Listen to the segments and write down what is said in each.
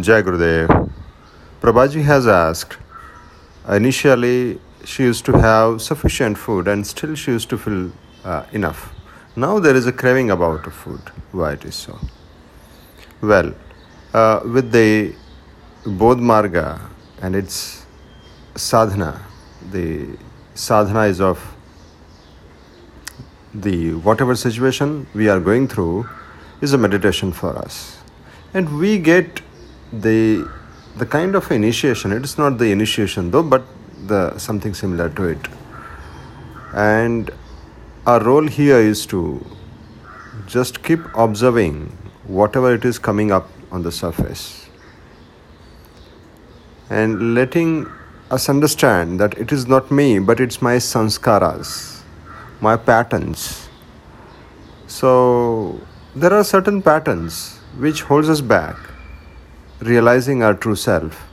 Jai Gurudev. Prabhaji has asked, initially she used to have sufficient food and still she used to feel uh, enough. Now there is a craving about food. Why it is so? Well, uh, with the Bodh Marga and its sadhana, the sadhana is of the whatever situation we are going through is a meditation for us and we get the the kind of initiation it is not the initiation though but the something similar to it. And our role here is to just keep observing whatever it is coming up on the surface. And letting us understand that it is not me but it's my sanskaras my patterns. So there are certain patterns which holds us back realizing our true self.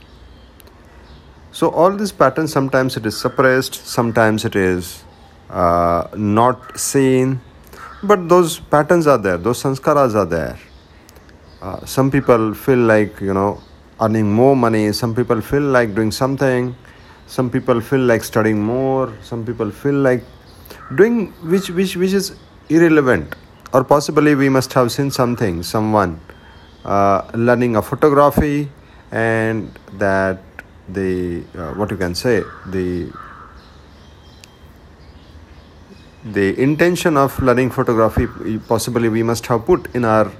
So all these patterns sometimes it is suppressed sometimes it is uh, not seen but those patterns are there those sanskaras are there. Uh, some people feel like you know earning more money some people feel like doing something some people feel like studying more some people feel like doing which which which is irrelevant. Or possibly we must have seen something someone uh, learning a photography and that the uh, what you can say the the intention of learning photography possibly we must have put in our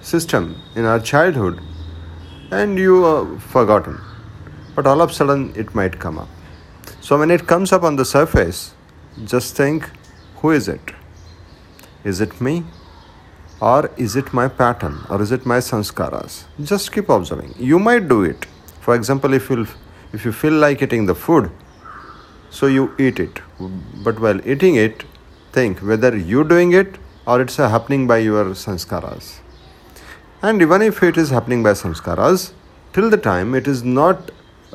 system in our childhood and you are forgotten. But all of a sudden it might come up. So when it comes up on the surface just think who is it? Is it me or is it my pattern? Or is it my sanskaras just keep observing. You might do it. For example if you if you feel like eating the food so you eat it. But while eating it think whether you doing it or it's happening by your sanskaras and even if it is happening by samskaras, till the time it is not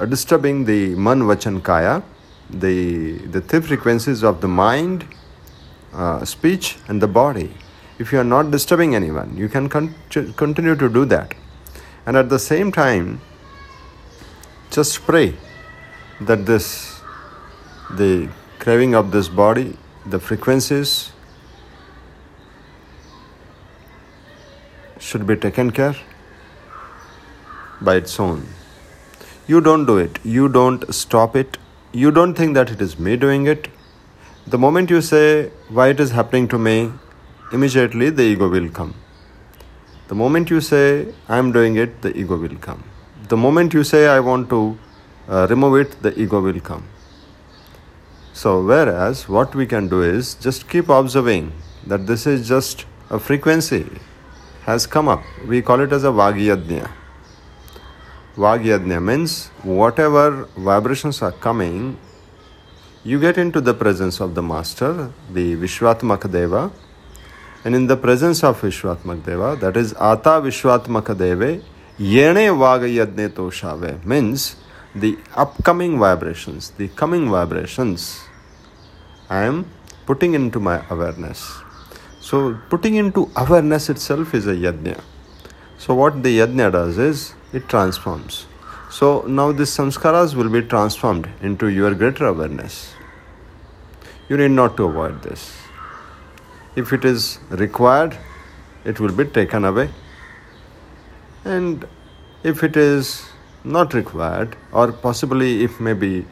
disturbing the man vachan kaya, the, the three frequencies of the mind, uh, speech, and the body. If you are not disturbing anyone, you can con- continue to do that. And at the same time, just pray that this, the craving of this body, the frequencies, should be taken care by its own. You don't do it, you don't stop it, you don't think that it is me doing it. The moment you say why it is happening to me, immediately the ego will come. The moment you say I am doing it, the ego will come. The moment you say I want to uh, remove it, the ego will come. So, whereas what we can do is just keep observing that this is just a frequency has come up. We call it as a Vagyadnya. Vagyadnya means whatever vibrations are coming, you get into the presence of the Master, the Vishwatmaka Deva, and in the presence of Vishwatmaka Deva, that is Ata Vishwatmaka Deve, Yene Vagayadne Toshave, means the upcoming vibrations, the coming vibrations, I am putting into my awareness. So, putting into awareness itself is a yajna. So, what the yajna does is it transforms. So, now these samskaras will be transformed into your greater awareness. You need not to avoid this. If it is required, it will be taken away. And if it is not required, or possibly if maybe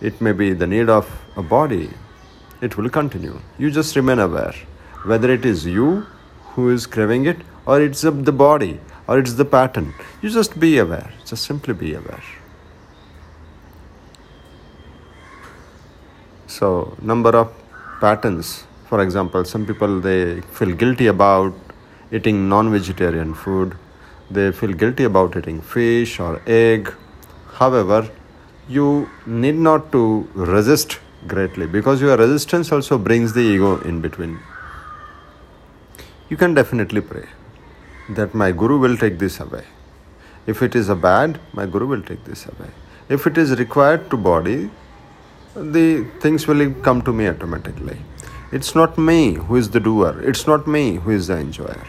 it may be the need of a body, it will continue. You just remain aware whether it is you who is craving it or it's the body or it's the pattern. You just be aware, just simply be aware. So, number of patterns. For example, some people they feel guilty about eating non-vegetarian food. They feel guilty about eating fish or egg. However, you need not to resist greatly because your resistance also brings the ego in between you can definitely pray that my Guru will take this away. If it is a bad, my Guru will take this away. If it is required to body, the things will come to me automatically. It's not me who is the doer, it's not me who is the enjoyer.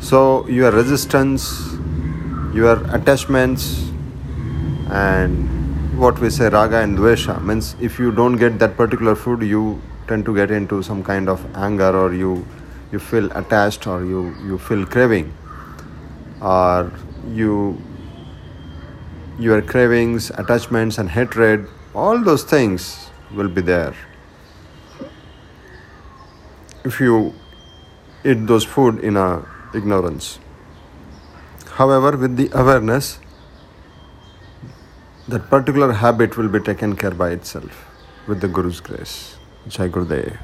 So, your resistance your attachments and what we say raga and dvesha means if you don't get that particular food you tend to get into some kind of anger or you you feel attached or you you feel craving or you your cravings attachments and hatred all those things will be there if you eat those food in a ignorance. However with the awareness that particular habit will be taken care by itself with the guru's grace. Jai gurudev